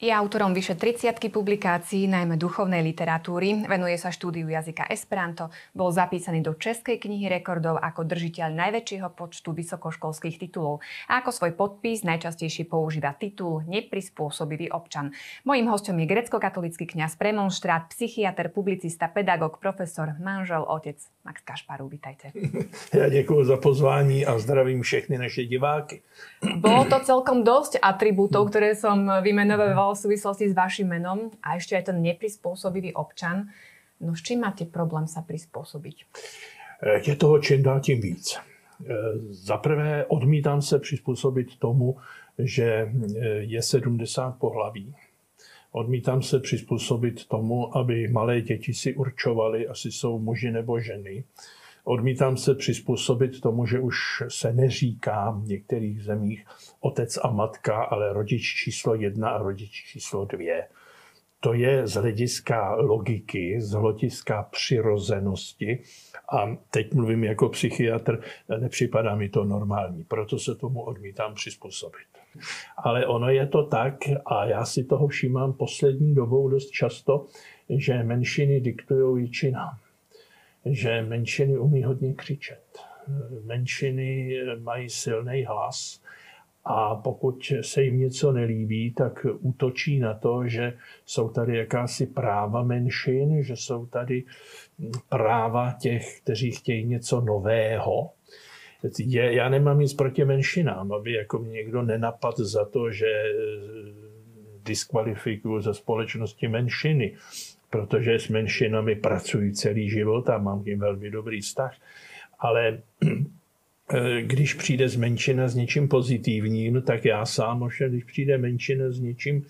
Je autorom vyše 30 publikácií, najmä duchovnej literatúry. Venuje sa štúdiu jazyka Esperanto. Bol zapísaný do Českej knihy rekordov ako držiteľ najväčšieho počtu vysokoškolských titulov. A ako svoj podpis najčastejšie používa titul Neprispôsobivý občan. Mojím hostom je grecko-katolický kňaz, premonštrát, psychiatr, publicista, pedagog, profesor, manžel, otec Max Kašparu. Vítajte. Ja děkuji za pozvání a zdravím všechny naše diváky. Bolo to celkom dosť atribútov, ktoré som vymenoval v súvislosti s vašim menom a ešte aj ten neprispôsobivý občan. No s čím máte problém sa prispôsobiť? Eh, je toho čím dál tím víc. Eh, za prvé odmítám se přizpůsobit tomu, že eh, je 70 pohlaví. Odmítám se přizpůsobit tomu, aby malé děti si určovaly, asi jsou muži nebo ženy. Odmítám se přizpůsobit tomu, že už se neříká v některých zemích otec a matka, ale rodič číslo jedna a rodič číslo dvě. To je z hlediska logiky, z hlediska přirozenosti. A teď mluvím jako psychiatr, nepřipadá mi to normální, proto se tomu odmítám přizpůsobit. Ale ono je to tak, a já si toho všímám poslední dobou dost často, že menšiny diktují většinám že menšiny umí hodně křičet. Menšiny mají silný hlas a pokud se jim něco nelíbí, tak útočí na to, že jsou tady jakási práva menšin, že jsou tady práva těch, kteří chtějí něco nového. Je, já nemám nic proti menšinám, aby jako mě někdo nenapad za to, že diskvalifikuju ze společnosti menšiny protože s menšinami pracuji celý život a mám jim velmi dobrý vztah. Ale eh, když přijde z menšina s něčím pozitivním, tak já sám ovšem, když přijde menšina s něčím,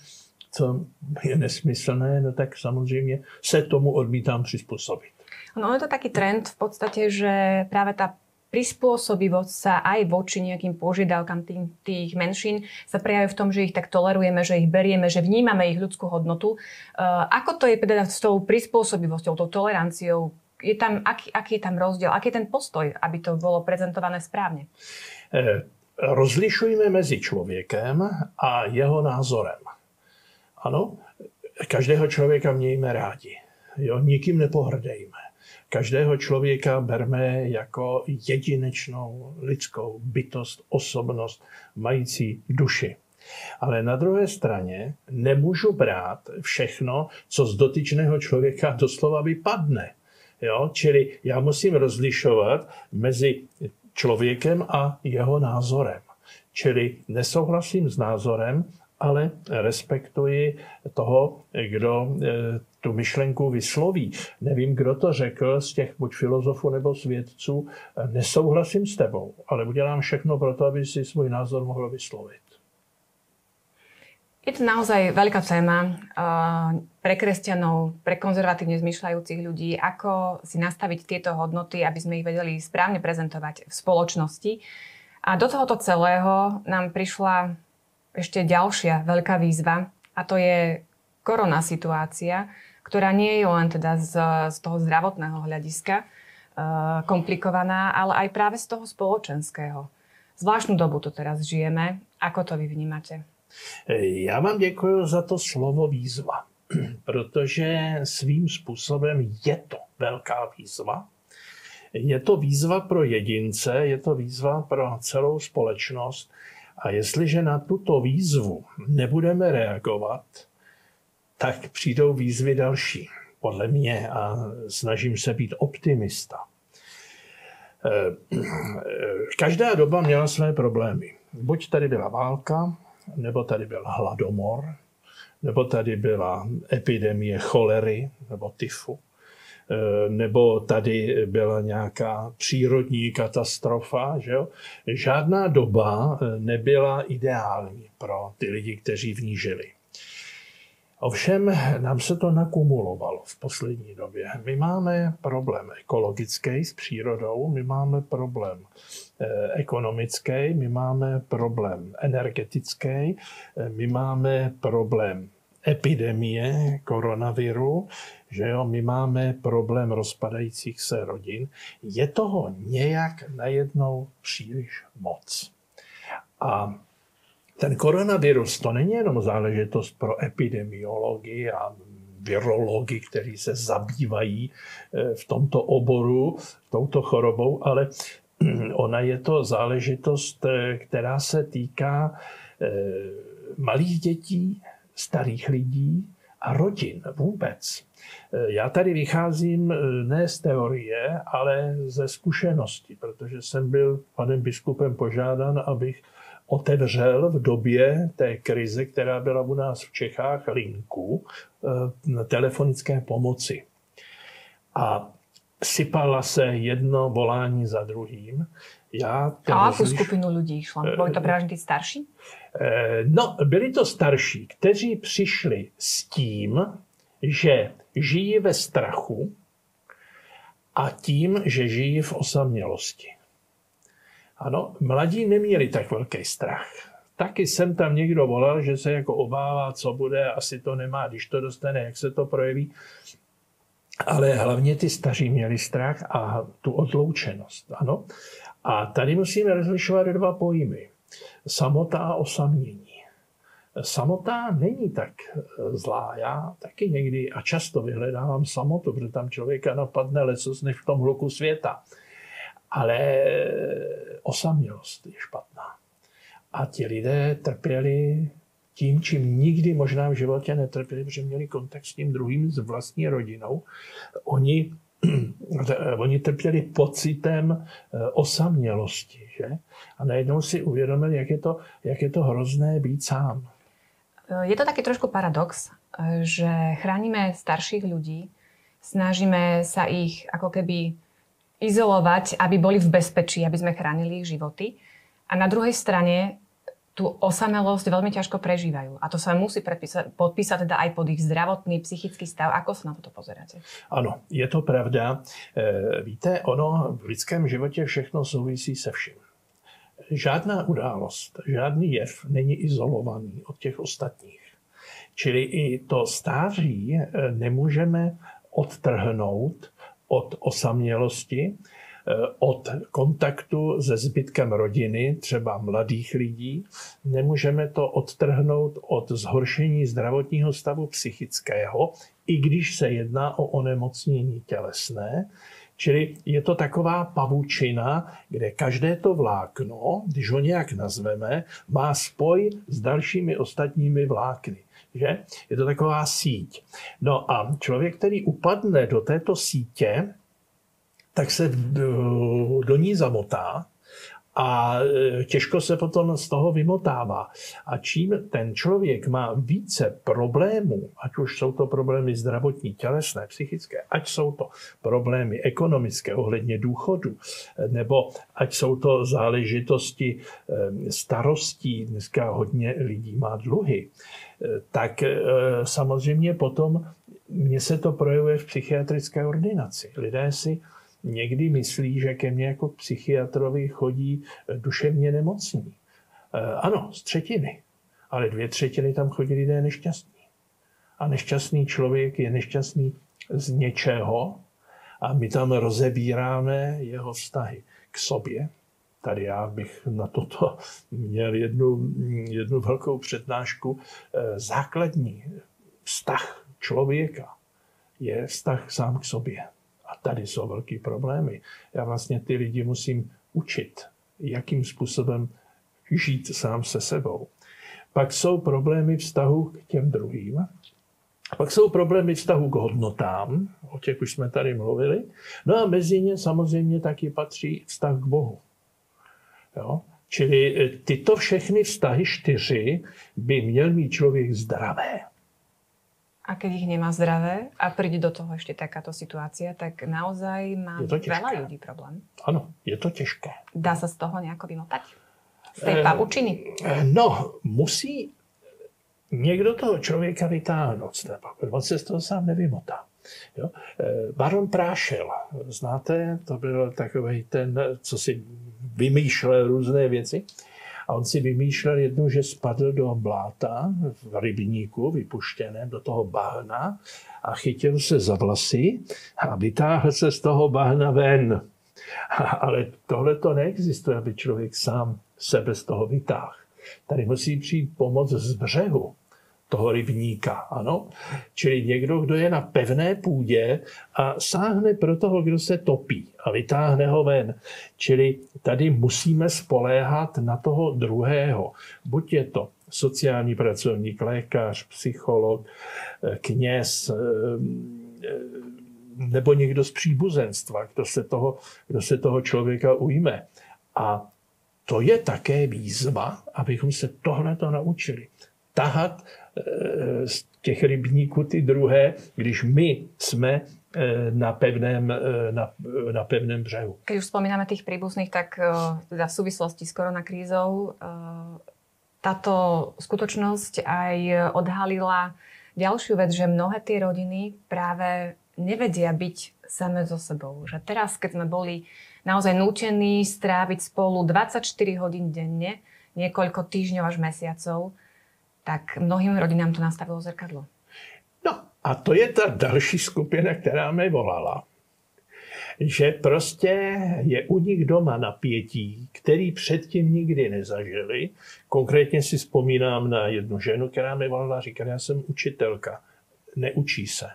co je nesmyslné, no tak samozřejmě se tomu odmítám přizpůsobit. No, je to taký trend v podstate, že práve tá prispôsobivosť sa aj voči nejakým požiadavkám tých, tých menšín sa prejavuje v tom, že ich tak tolerujeme, že ich berieme, že vnímame ich ľudskú hodnotu. Uh, ako to je teda s tou prispôsobivosťou, tou toleranciou? Je tam, aký, aký je tam rozdiel? Aký je ten postoj, aby to bolo prezentované správne? Eh, rozlišujeme mezi člověkem a jeho názorem. Ano, každého člověka mějme rádi. Jo, nikým nepohrdejme každého člověka berme jako jedinečnou lidskou bytost, osobnost, mající duši. Ale na druhé straně nemůžu brát všechno, co z dotyčného člověka doslova vypadne. Jo? Čili já musím rozlišovat mezi člověkem a jeho názorem. Čili nesouhlasím s názorem, ale respektuji toho, kdo eh, tu myšlenku vysloví. Nevím, kdo to řekl z těch buď filozofů nebo svědců. Eh, nesouhlasím s tebou, ale udělám všechno pro to, aby si svůj názor mohl vyslovit. Je to naozaj veľká téma uh, pre kresťanov, pre konzervatívne zmyšľajúcich ľudí, ako si nastaviť tieto hodnoty, aby sme ich vedeli správne prezentovať v spoločnosti. A do tohoto celého nám prišla ešte ďalšia veľká výzva a to je korona situácia, ktorá nie je len teda z, z toho zdravotného hľadiska uh, komplikovaná, ale aj práve z toho spoločenského. Zvláštnu dobu to teraz žijeme. Ako to vy vnímate? Já vám děkuji za to slovo výzva, protože svým způsobem je to velká výzva. Je to výzva pro jedince, je to výzva pro celou společnost a jestliže na tuto výzvu nebudeme reagovat, tak přijdou výzvy další, podle mě, a snažím se být optimista. Eh, každá doba měla své problémy. Buď tady byla válka, nebo tady byl hladomor, nebo tady byla epidemie cholery nebo tyfu. Eh, nebo tady byla nějaká přírodní katastrofa. Že jo? Žádná doba eh, nebyla ideální pro ty lidi, kteří v ní žili. Ovšem nám se to nakumulovalo v poslední době. My máme problém ekologický s přírodou, my máme problém eh, ekonomický, my máme problém energetický, my máme problém epidemie koronaviru, že jo, my máme problém rozpadajících se rodin. Je toho nějak najednou příliš moc. A ten koronavirus to není jenom záležitost pro epidemiologii a virologi, kteří se zabývají eh, v tomto oboru, touto chorobou, ale ona je to záležitost, eh, která se týká eh, malých dětí, starých lidí a rodin vůbec. Já tady vycházím ne z teorie, ale ze zkušenosti, protože jsem byl panem biskupem požádán, abych otevřel v době té krize, která byla u nás v Čechách, linku eh, telefonické pomoci. A sypala se jedno volání za druhým. Já a jakou skupinu lidí šlo? Byli to právě starší? Eh, no, byli to starší, kteří přišli s tím, že žijí ve strachu a tím, že žijí v osamělosti. Ano, mladí neměli tak velký strach. Taky jsem tam někdo volal, že se jako obává, co bude, asi to nemá, když to dostane, jak se to projeví. Ale hlavně ty staří měli strach a tu odloučenost. Ano. A tady musíme rozlišovat dva pojmy. Samota a osamění. Samota není tak zlá. Já taky někdy a často vyhledávám samotu, protože tam člověka napadne lecos než v tom hluku světa. Ale osamělost je špatná. A ti lidé trpěli tím, čím nikdy možná v životě netrpěli, protože měli kontakt s tím druhým, s vlastní rodinou. Oni, oni trpěli pocitem eh, osamělosti. Že? A najednou si uvědomili, jak je, to, jak je to hrozné být sám. Je to taky trošku paradox, eh, že chráníme starších ľudí, snažíme sa ich ako keby izolovať, aby boli v bezpečí, aby sme chránili ich životy. A na druhej strane tú osamelosť veľmi ťažko prežívajú. A to sa musí predpísať, podpísať teda aj pod ich zdravotný, psychický stav. Ako sa na toto pozeráte? Ano, je to pravda. E, víte, ono v lidském životě všechno souvisí se vším. Žádná událost, žádný jev není izolovaný od těch ostatních. Čili i to stáří e, nemůžeme odtrhnout od osamělosti, eh, od kontaktu se zbytkem rodiny, třeba mladých lidí. Nemůžeme to odtrhnout od zhoršení zdravotního stavu psychického, i když se jedná o onemocnění tělesné. Čili je to taková pavučina, kde každé to vlákno, když ho nějak nazveme, má spoj s dalšími ostatními vlákny že? Je to taková síť. No a člověk, který upadne do této sítě, tak se do ní zamotá a e, těžko se potom z toho vymotává. A čím ten člověk má více problémů, ať už jsou to problémy zdravotní, tělesné, psychické, ať jsou to problémy ekonomické ohledně důchodu, nebo ať jsou to záležitosti e, starostí, dneska hodně lidí má dluhy, tak eh, samozřejmě potom mně se to projevuje v psychiatrické ordinaci. Lidé si někdy myslí, že ke mně jako psychiatrovi chodí duševně nemocní. Eh, ano, z třetiny. Ale dvě třetiny tam chodí lidé nešťastní. A nešťastný člověk je nešťastný z něčeho a my tam rozebíráme jeho vztahy k sobě, Tady já bych na toto měl jednu, jednu velkou přednášku. Eh, základní vztah člověka je vztah sám k sobě. Tady jsou velký problémy. Já vlastně ty lidi musím učit, jakým způsobem žít sám se sebou. Pak jsou problémy vztahu k těm druhým. Pak jsou problémy vztahu k hodnotám, o těch už jsme tady mluvili. No a mezi ně samozřejmě taky patří vztah k Bohu. Jo? Čili e, tyto všechny vztahy čtyři by měl mít člověk zdravé. A keď ich nemá zdravé a príde do toho ešte takáto situácia, tak naozaj má veľa ľudí problém. Ano, je to těžké. Dá sa z toho nejako vymotať? Z tej e, pavučiny? E, no, musí někdo toho člověka vytáhnout z té On se z toho sám nevymotá. Jo? Baron Prášel, znáte, to byl takový ten, co si vymýšlel různé věci. A on si vymýšlel jednu, že spadl do bláta v rybníku, vypuštěném do toho bahna a chytil se za vlasy a vytáhl se z toho bahna ven. Ale tohle to neexistuje, aby člověk sám sebe z toho vytáhl. Tady musí přijít pomoc z břehu toho rybníka. Ano? Čili někdo, kdo je na pevné půdě a sáhne pro toho, kdo se topí a vytáhne ho ven. Čili tady musíme spoléhat na toho druhého. Buď je to sociální pracovník, lékař, psycholog, eh, kněz, eh, eh, nebo někdo z příbuzenstva, kdo se toho, kdo se toho člověka ujme. A to je také výzva, abychom se tohle to naučili. Tahat z těch rybníků ty druhé, když my jsme na pevném, na, na pevném břehu. Keď už spomíname tých príbuzných, tak teda v súvislosti s koronakrízou táto skutočnosť aj odhalila ďalšiu vec, že mnohé tie rodiny práve nevedia byť same so sebou. Že teraz, keď sme boli naozaj nútení stráviť spolu 24 hodín denne, niekoľko týždňov až mesiacov, tak mnohým rodinám to nastavilo zrkadlo. No a to je ta další skupina, která mi volala že prostě je u nich doma napětí, který předtím nikdy nezažili. Konkrétně si vzpomínám na jednu ženu, která mi volala říkala, já jsem učitelka, neučí se.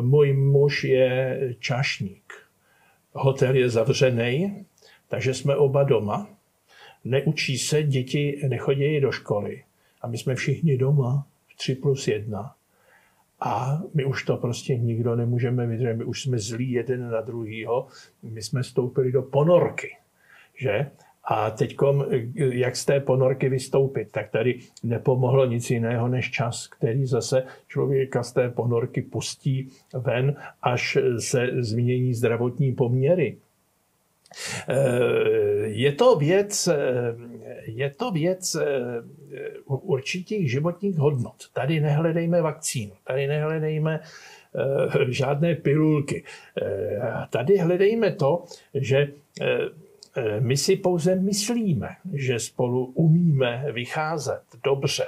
Můj muž je čašník. Hotel je zavřený, takže jsme oba doma. Neučí se, děti nechodí do školy. A my jsme všichni doma, 3 plus 1. A my už to prostě nikdo nemůžeme vydržet. My už jsme zlí jeden na druhýho. My jsme stoupili do ponorky. Že? A teď, jak z té ponorky vystoupit, tak tady nepomohlo nic jiného než čas, který zase člověka z té ponorky pustí ven, až se změní zdravotní poměry. Eh, je to věc, eh, je to věc eh, určitých životních hodnot. Tady nehledejme vakcínu, tady nehledejme žádné pilulky. Tady hledejme to, že my si pouze myslíme, že spolu umíme vycházet dobře,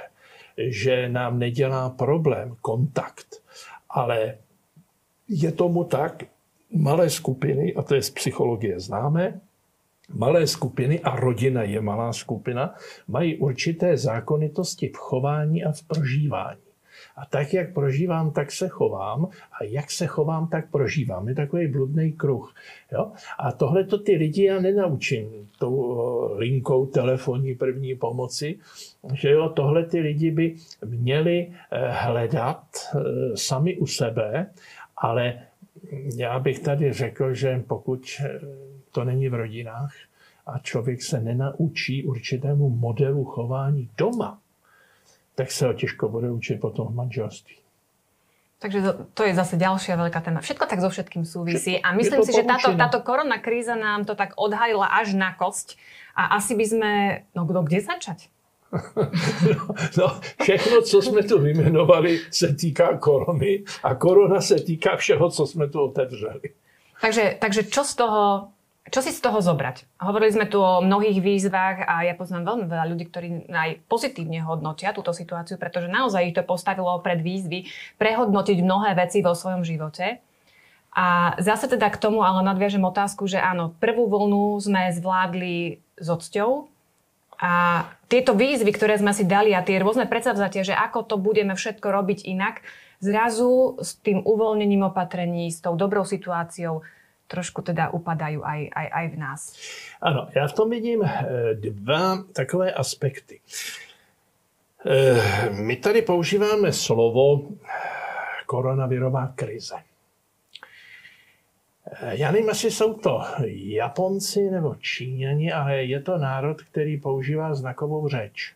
že nám nedělá problém kontakt, ale je tomu tak, malé skupiny, a to je z psychologie známe, malé skupiny, a rodina je malá skupina, mají určité zákonitosti v chování a v prožívání. A tak, jak prožívám, tak se chovám. A jak se chovám, tak prožívám. Je takový bludný kruh. Jo? A tohle to ty lidi já nenaučím tou linkou telefonní první pomoci, že jo, tohle ty lidi by měli eh, hledat eh, sami u sebe, ale já bych tady řekl, že pokud eh, to není v rodinách a člověk se nenaučí určitému modelu chování doma, tak se ho těžko bude učit potom v manželství. Takže to, to je zase ďalšia veľká téma. Všetko tak so všetkým súvisí a myslím si, že táto, táto korona kríza nám to tak odhalila až na kosť a asi by sme, no kdo kde začať? No, no, všechno, co jsme tu vyjmenovali, se týká korony a korona se týká všeho, co jsme tu otevřeli. Takže, takže čo z toho čo si z toho zobrať? Hovorili sme tu o mnohých výzvach a ja poznám veľmi veľa ľudí, ktorí aj pozitívne hodnotia túto situáciu, pretože naozaj ich to postavilo pred výzvy prehodnotiť mnohé veci vo svojom živote. A zase teda k tomu ale nadviažem otázku, že áno, prvú vlnu sme zvládli s odsťou, a tieto výzvy, ktoré sme si dali a tie rôzne predsavzatia, že ako to budeme všetko robiť inak, zrazu s tým uvoľnením opatrení, s tou dobrou situáciou trošku teda upadajú aj, aj, aj v nás. Ano, já v tom vidím eh, dva takové aspekty. Eh, my tady používáme slovo koronavirová krize. Já nevím, jestli jsou to Japonci nebo Číňani, ale je to národ, který používá znakovou řeč.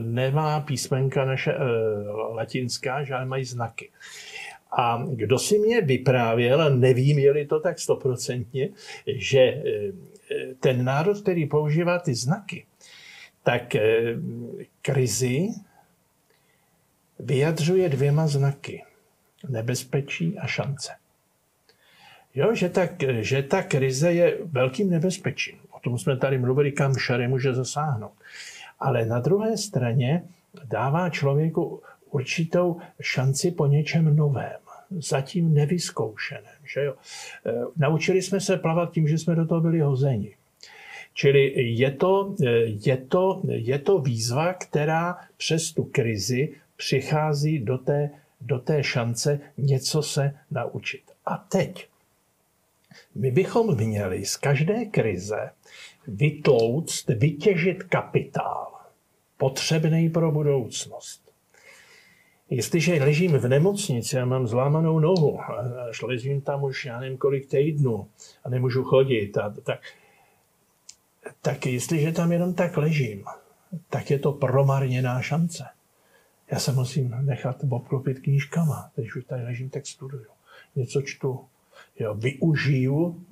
Nemá písmenka naše latinská, že ale mají znaky. A kdo si mě vyprávěl, nevím, je to tak stoprocentně, že e, ten národ, který používá ty znaky, tak e, krizi vyjadřuje dvěma znaky. Nebezpečí a šance. Jo, že, ta, že ta krize je velkým nebezpečím. O tom jsme tady mluvili, kam šary může zasáhnout. Ale na druhé straně dává člověku určitou šanci po něčem novém, zatím nevyzkoušeném. Že jo? E, naučili jsme se plavat tím, že jsme do toho byli hozeni. Čili je to, je, to, je to výzva, která přes tu krizi přichází do té, do té šance něco se naučit. A teď, my bychom měli z každé krize vytlouct, vytěžit kapitál potřebný pro budoucnost. Jestliže ležím v nemocnici a mám zlámanou nohu, a ležím tam už já nevím kolik týdnů a nemůžu chodit, a, tak, tak jestliže tam jenom tak ležím, tak je to promarněná šance. Já se musím nechat obklopit knížkama. Když už tady ležím, tak studuju. Něco čtu. Jo, využiju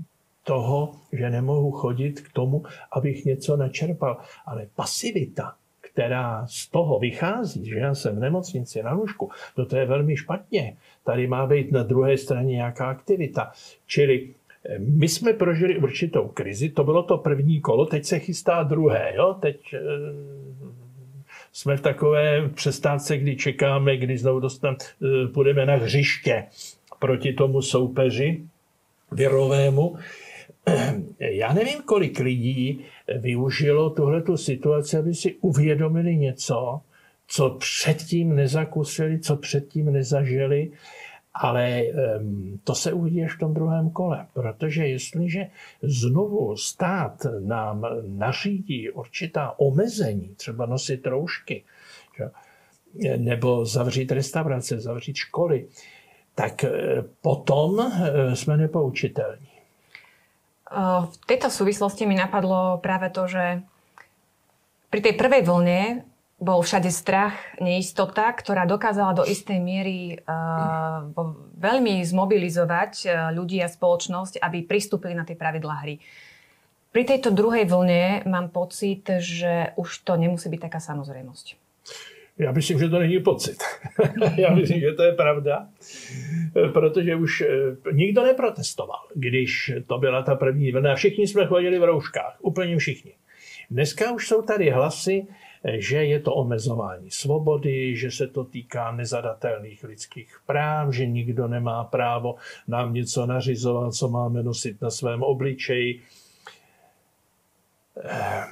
toho, že nemohu chodit k tomu, abych něco načerpal. Ale pasivita, která z toho vychází, že já jsem v nemocnici na lůžku, no to je velmi špatně. Tady má být na druhé straně nějaká aktivita. Čili eh, my jsme prožili určitou krizi, to bylo to první kolo, teď se chystá druhé. Jo? Teď e, jsme v takové přestávce, kdy čekáme, kdy znovu dostan, e, půjdeme na hřiště proti tomu soupeři virovému. Já nevím, kolik lidí využilo tuhletu situaci, aby si uvědomili něco, co předtím nezakusili, co předtím nezažili, ale to se uvidí až v tom druhém kole, protože jestliže znovu stát nám nařídí určitá omezení, třeba nosit roušky, nebo zavřít restaurace, zavřít školy, tak eh, potom eh, jsme nepoučitelní. V tejto súvislosti mi napadlo práve to, že pri tej prvej vlne bol všade strach, neistota, ktorá dokázala do istej miery uh, veľmi zmobilizovať ľudí a spoločnosť, aby pristúpili na tie pravidlá hry. Pri tejto druhej vlne mám pocit, že už to nemusí byť taká samozrejmosť. Já myslím, že to není pocit. Já myslím, že to je pravda, protože už eh, nikdo neprotestoval, když to byla ta první vlna. Všichni jsme chodili v rouškách, úplně všichni. Dneska už jsou tady hlasy, eh, že je to omezování svobody, že se to týká nezadatelných lidských práv, že nikdo nemá právo nám něco nařizovat, co máme nosit na svém obličeji. Eh,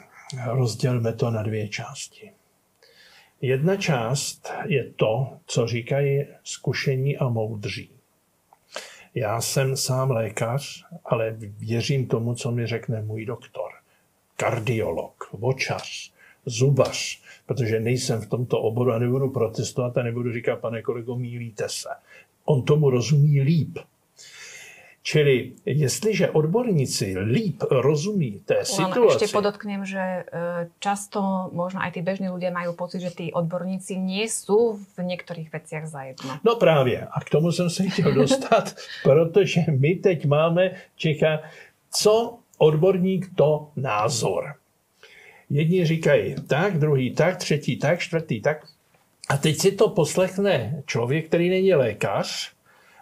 rozdělme to na dvě části. Jedna část je to, co říkají zkušení a moudří. Já jsem sám lékař, ale věřím tomu, co mi řekne můj doktor. Kardiolog, vočař, zubař, protože nejsem v tomto oboru a nebudu protestovat a nebudu říkat, pane kolego, mílíte se. On tomu rozumí líp. Čili jestliže odborníci líp rozumí té situaci... Ešte podotknem, že e, často možno aj tí bežní ľudia majú pocit, že tí odborníci nie sú v niektorých veciach zajedno. No právě. A k tomu jsem se chtěl dostat, protože my teď máme Čecha, co odborník, to názor. Jedni říkají tak, druhý tak, třetí tak, čtvrtý tak. A teď si to poslechne člověk, který není lékař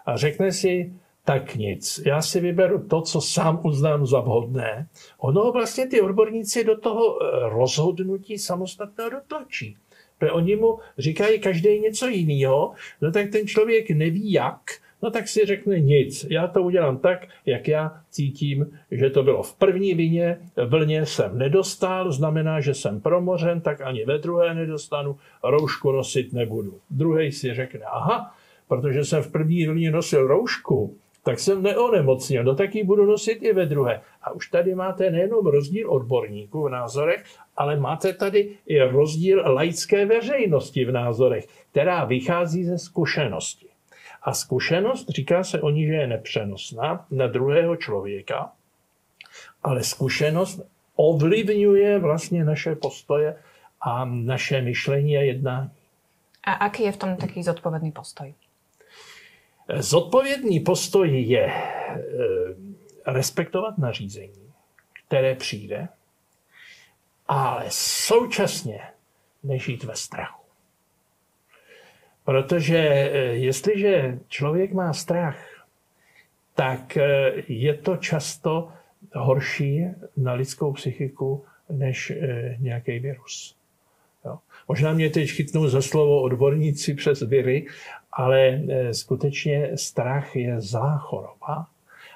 a řekne si, tak nic. Já si vyberu to, co sám uznám za vhodné. Ono vlastně ty odborníci do toho eh, rozhodnutí samostatného dotlačí. Protože oni mu říkají každý něco jiného, no tak ten člověk neví jak, no tak si řekne nic. Já to udělám tak, jak já cítím, že to bylo v první vině, vlně jsem nedostal, znamená, že jsem promořen, tak ani ve druhé nedostanu, roušku nosit nebudu. Druhý si řekne, aha, protože jsem v první vlně nosil roušku, tak jsem neonemocněl, no tak ji budu nosit i ve druhé. A už tady máte nejenom rozdíl odborníků v názorech, ale máte tady i rozdíl laické veřejnosti v názorech, která vychází ze zkušenosti. A zkušenost, říká se o ní, že je nepřenosná na druhého člověka, ale zkušenost ovlivňuje vlastně naše postoje a naše myšlení a jednání. A aký je v tom taký zodpovědný postoj? Zodpovědný postoj je eh, respektovat nařízení, které přijde, ale současně nežít ve strachu. Protože eh, jestliže člověk má strach, tak eh, je to často horší na lidskou psychiku než nějaký virus. Jo. Možná mě teď chytnou za slovo odborníci přes viry, ale e, skutečně strach je zlá choroba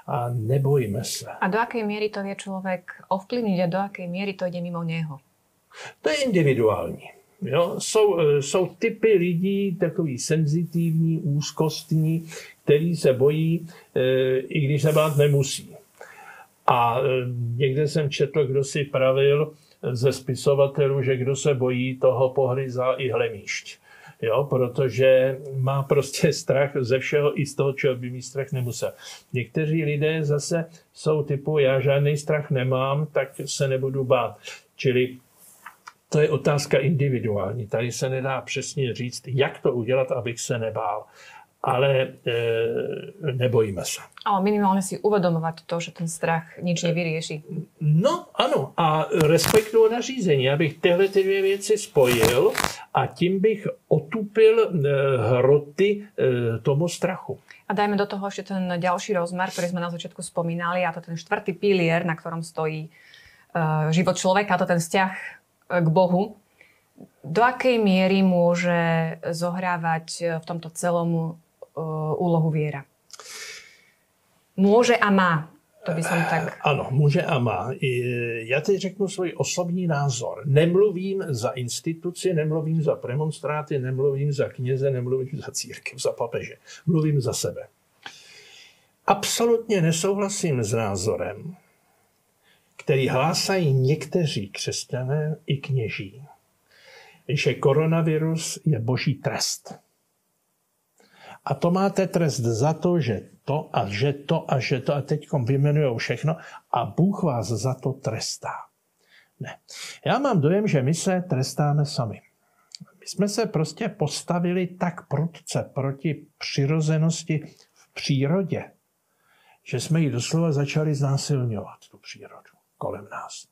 A nebojme se. A do akej miery to vie človek ovplyvniť a do akej miery to ide mimo něho? To je individuální. Jo? Jsou, eh, jsou typy lidí takový senzitivní, úzkostní, který se bojí, eh, i když se bát nemusí. A někde jsem četl, kdo si pravil ze spisovatelů, že kdo se bojí, toho pohryzá i hlemíšť. Jo, protože má prostě strach ze všeho i z toho, čeho by mít strach nemusel. Někteří lidé zase jsou typu, já žádný strach nemám, tak se nebudu bát. Čili to je otázka individuální. Tady se nedá přesně říct, jak to udělat, abych se nebál. Ale e, nebojíme se. Ale minimálně si uvědomovat to, že ten strach nič nevyrieší. No ano, a respektuju nařízení. Abych tyhle ty dvě věci spojil a tím bych otupil e, hroty e, tomu strachu. A dajme do toho ještě ten další rozmer, který jsme na začátku spomínali, a to ten čtvrtý pilier, na ktorom stojí uh, život člověka, a to ten vzťah k Bohu. Do akej miery môže zohrávať v tomto celom úlohu viera? Může a má. To by som tak... Ano, může a má. Já teď řeknu svůj osobní názor. Nemluvím za instituci, nemluvím za premonstráty, nemluvím za kněze, nemluvím za církev, za papeže. Mluvím za sebe. Absolutně nesouhlasím s názorem, který hlásají někteří křesťané i kněží, že koronavirus je boží trest. A to máte trest za to, že to a že to a že to a teď vymenují všechno a Bůh vás za to trestá. Ne. Já mám dojem, že my se trestáme sami. My jsme se prostě postavili tak prudce proti přirozenosti v přírodě, že jsme ji doslova začali znásilňovat, tu přírodu kolem nás.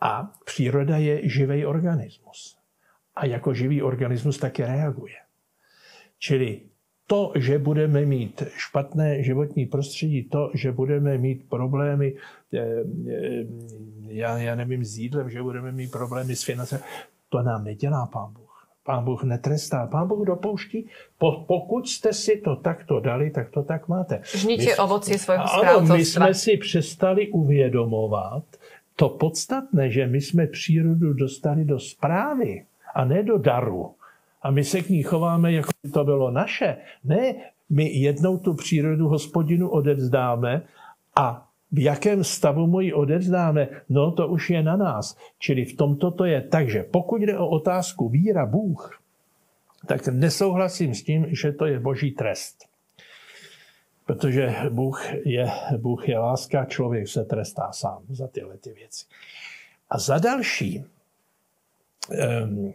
A příroda je živý organismus. A jako živý organismus taky reaguje. Čili to, že budeme mít špatné životní prostředí, to, že budeme mít problémy, eh, eh, já, já nevím, s jídlem, že budeme mít problémy s financemi, to nám nedělá pán Bůh. Pán Bůh netrestá. Pán Bůh dopouští, pokud jste si to takto dali, tak to tak máte. Žnite ovoci svého Ano, my jsme si přestali uvědomovat to podstatné, že my jsme přírodu dostali do zprávy a ne do daru. A my se k ní chováme, jako by to bylo naše. Ne, my jednou tu přírodu hospodinu odevzdáme a v jakém stavu mu ji odevzdáme, no to už je na nás. Čili v tomto to je. Takže pokud jde o otázku víra Bůh, tak nesouhlasím s tím, že to je boží trest. Protože Bůh je, Bůh je láska, člověk se trestá sám za tyhle ty věci. A za další, ehm,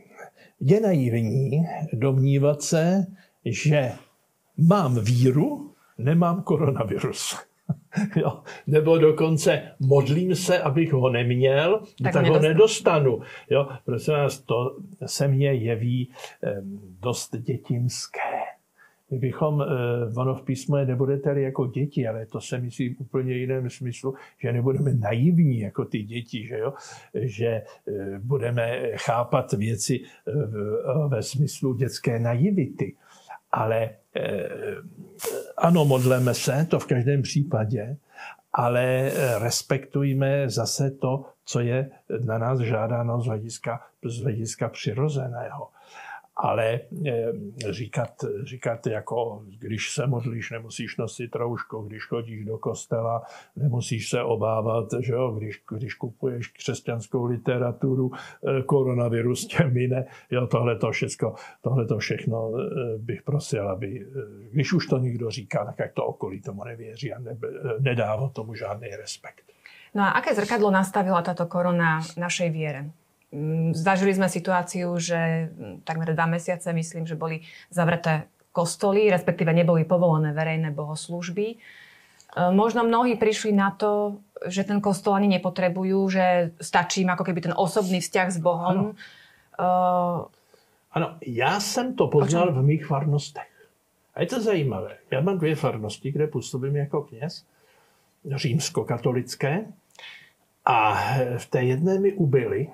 je naivní domnívat se, že mám víru, nemám koronavirus. Jo. Nebo dokonce modlím se, abych ho neměl, tak, tak ho nedostanu. Jo. Prosím vás, to se mně jeví dost dětinské. My bychom, eh, ono v písmu je nebudete jako děti, ale to se myslí v úplně jiném smyslu, že nebudeme naivní jako ty děti, že, jo? že eh, budeme chápat věci eh, ve smyslu dětské naivity. Ale ano, modleme se, to v každém případě, ale respektujme zase to, co je na nás žádáno z hlediska, z hlediska přirozeného ale eh, říkat, říkat jako, když se modlíš, nemusíš nosit rouško, když chodíš do kostela, nemusíš se obávat, že jo, když, když kupuješ křesťanskou literaturu, eh, koronavirus tě mine, jo, tohle to všechno, tohle to všechno eh, bych prosil, aby, když už to někdo říká, tak jak to okolí tomu nevěří a ne, nedává tomu žádný respekt. No a aké zrkadlo nastavila táto korona našej viere? Mm, zažili sme situáciu, že mm, takmer dva mesiace, myslím, že boli zavreté kostoly, respektíve neboli povolené verejné bohoslúžby. E, možno mnohí prišli na to, že ten kostol ani nepotrebujú, že stačí im ako keby ten osobný vzťah s Bohom. Ano, uh, ano já jsem to poznal v mých farnostech. A je to zajímavé. Já mám dvě farnosti, kde působím jako kněz, římskokatolické. A v té jedné mi ubyli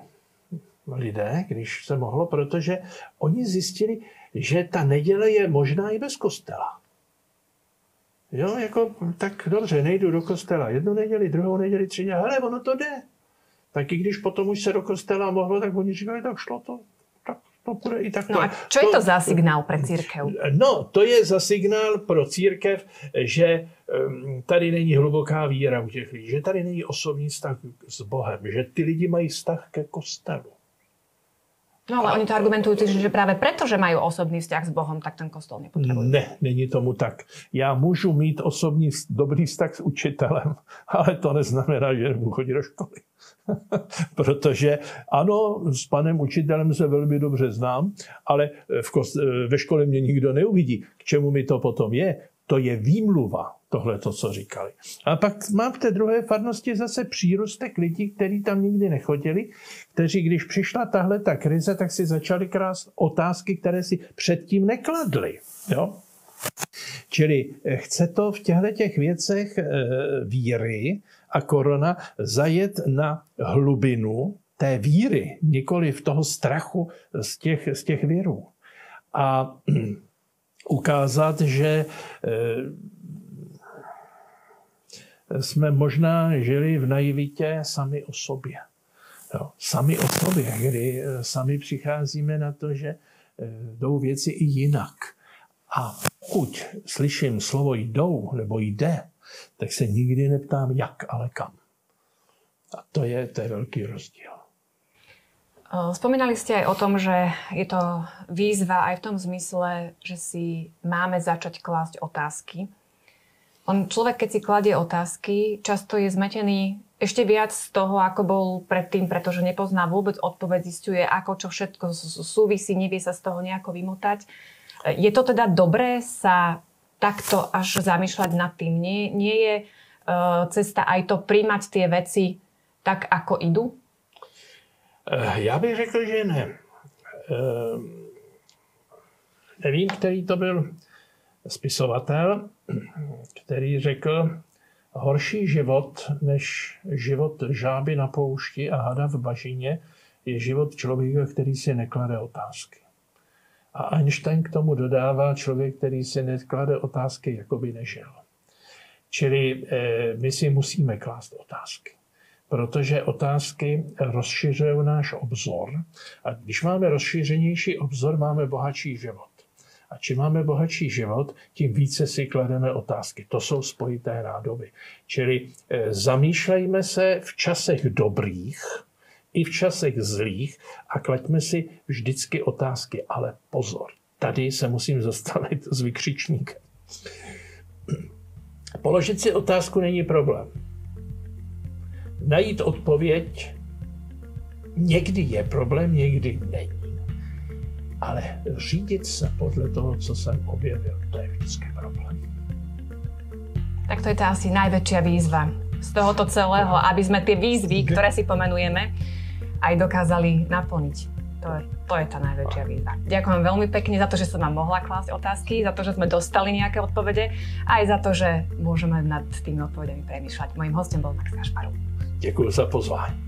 lidé, když se mohlo, protože oni zjistili, že ta neděle je možná i bez kostela. Jo, jako, tak dobře, nejdu do kostela jednu neděli, druhou neděli, tři neděli, hele, ono to jde. Tak i když potom už se do kostela mohlo, tak oni říkali, tak šlo to. Tak to bude i tak. No a čo je to za signál pre církev? No, to je za signál pro církev, že tady není hluboká víra u těch lidí, že tady není osobní vztah s Bohem, že ty lidi mají vztah ke kostelu. No ale a, oni to argumentujú, že práve preto, že majú osobný vzťah s Bohom, tak ten kostol nepotrebujú. Ne, není tomu tak. Já můžu mít osobní dobrý vztah s učitelem, ale to neznamená, že nebudu chodit do školy. Protože ano, s panem učitelem se velmi dobře znám, ale v kost- ve škole mě nikdo neuvidí. K čemu mi to potom je? To je výmluva tohle to, co říkali. A pak mám v té druhé farnosti zase přírůstek lidí, kteří tam nikdy nechodili, kteří, když přišla tahle ta krize, tak si začali krást otázky, které si předtím nekladli. Jo? Čili eh, chce to v těchto těch věcech eh, víry a korona zajet na hlubinu té víry, nikoli v toho strachu z těch, z těch věrů. A ukázat, že eh, jsme možná žili v naivitě sami o sobě. Jo, sami o sobě, kdy eh, sami přicházíme na to, že eh, jdou věci i jinak. A pokud slyším slovo jdou nebo jde, tak se nikdy neptám jak, ale kam. A to je, to je velký rozdíl. Spomínali ste aj o tom, že je to výzva aj v tom zmysle, že si máme začať klásť otázky on človek, keď si kladie otázky, často je zmetený ešte viac z toho, ako bol predtým, pretože nepozná vôbec odpoveď, zistuje, ako čo všetko súvisí, nevie sa z toho nejako vymotať. Je to teda dobré sa takto až zamýšľať nad tým? Nie, nie je uh, cesta aj to príjmať tie veci tak, ako idú? Eh, já bych řekl, že ne. Uh, nevím, který to byl spisovatel, který řekl, horší život než život žáby na poušti a hada v bažině je život člověka, který si neklade otázky. A Einstein k tomu dodává člověk, který si neklade otázky, jako by nežil. Čili eh, my si musíme klást otázky, protože otázky rozšiřují náš obzor a když máme rozšířenější obzor, máme bohatší život. A čím máme bohatší život, tím více si klademe otázky. To jsou spojité nádoby. Čili e, zamýšlejme se v časech dobrých i v časech zlých a klaďme si vždycky otázky. Ale pozor, tady se musím zastavit s vykřičníkem. Položit si otázku není problém. Najít odpověď někdy je problém, někdy není ale řídit se podle toho, co jsem objevil, to je vždycky problém. Tak to je tá asi najväčšia výzva z tohoto celého, aby sme tie výzvy, ktoré si pomenujeme, aj dokázali naplniť. To je, to je tá najväčšia výzva. Ďakujem veľmi pekne za to, že som vám mohla klásť otázky, za to, že sme dostali nejaké odpovede, aj za to, že môžeme nad tými odpovediami premýšľať. Mojím hostom bol Max Kašparov. Ďakujem za pozvání.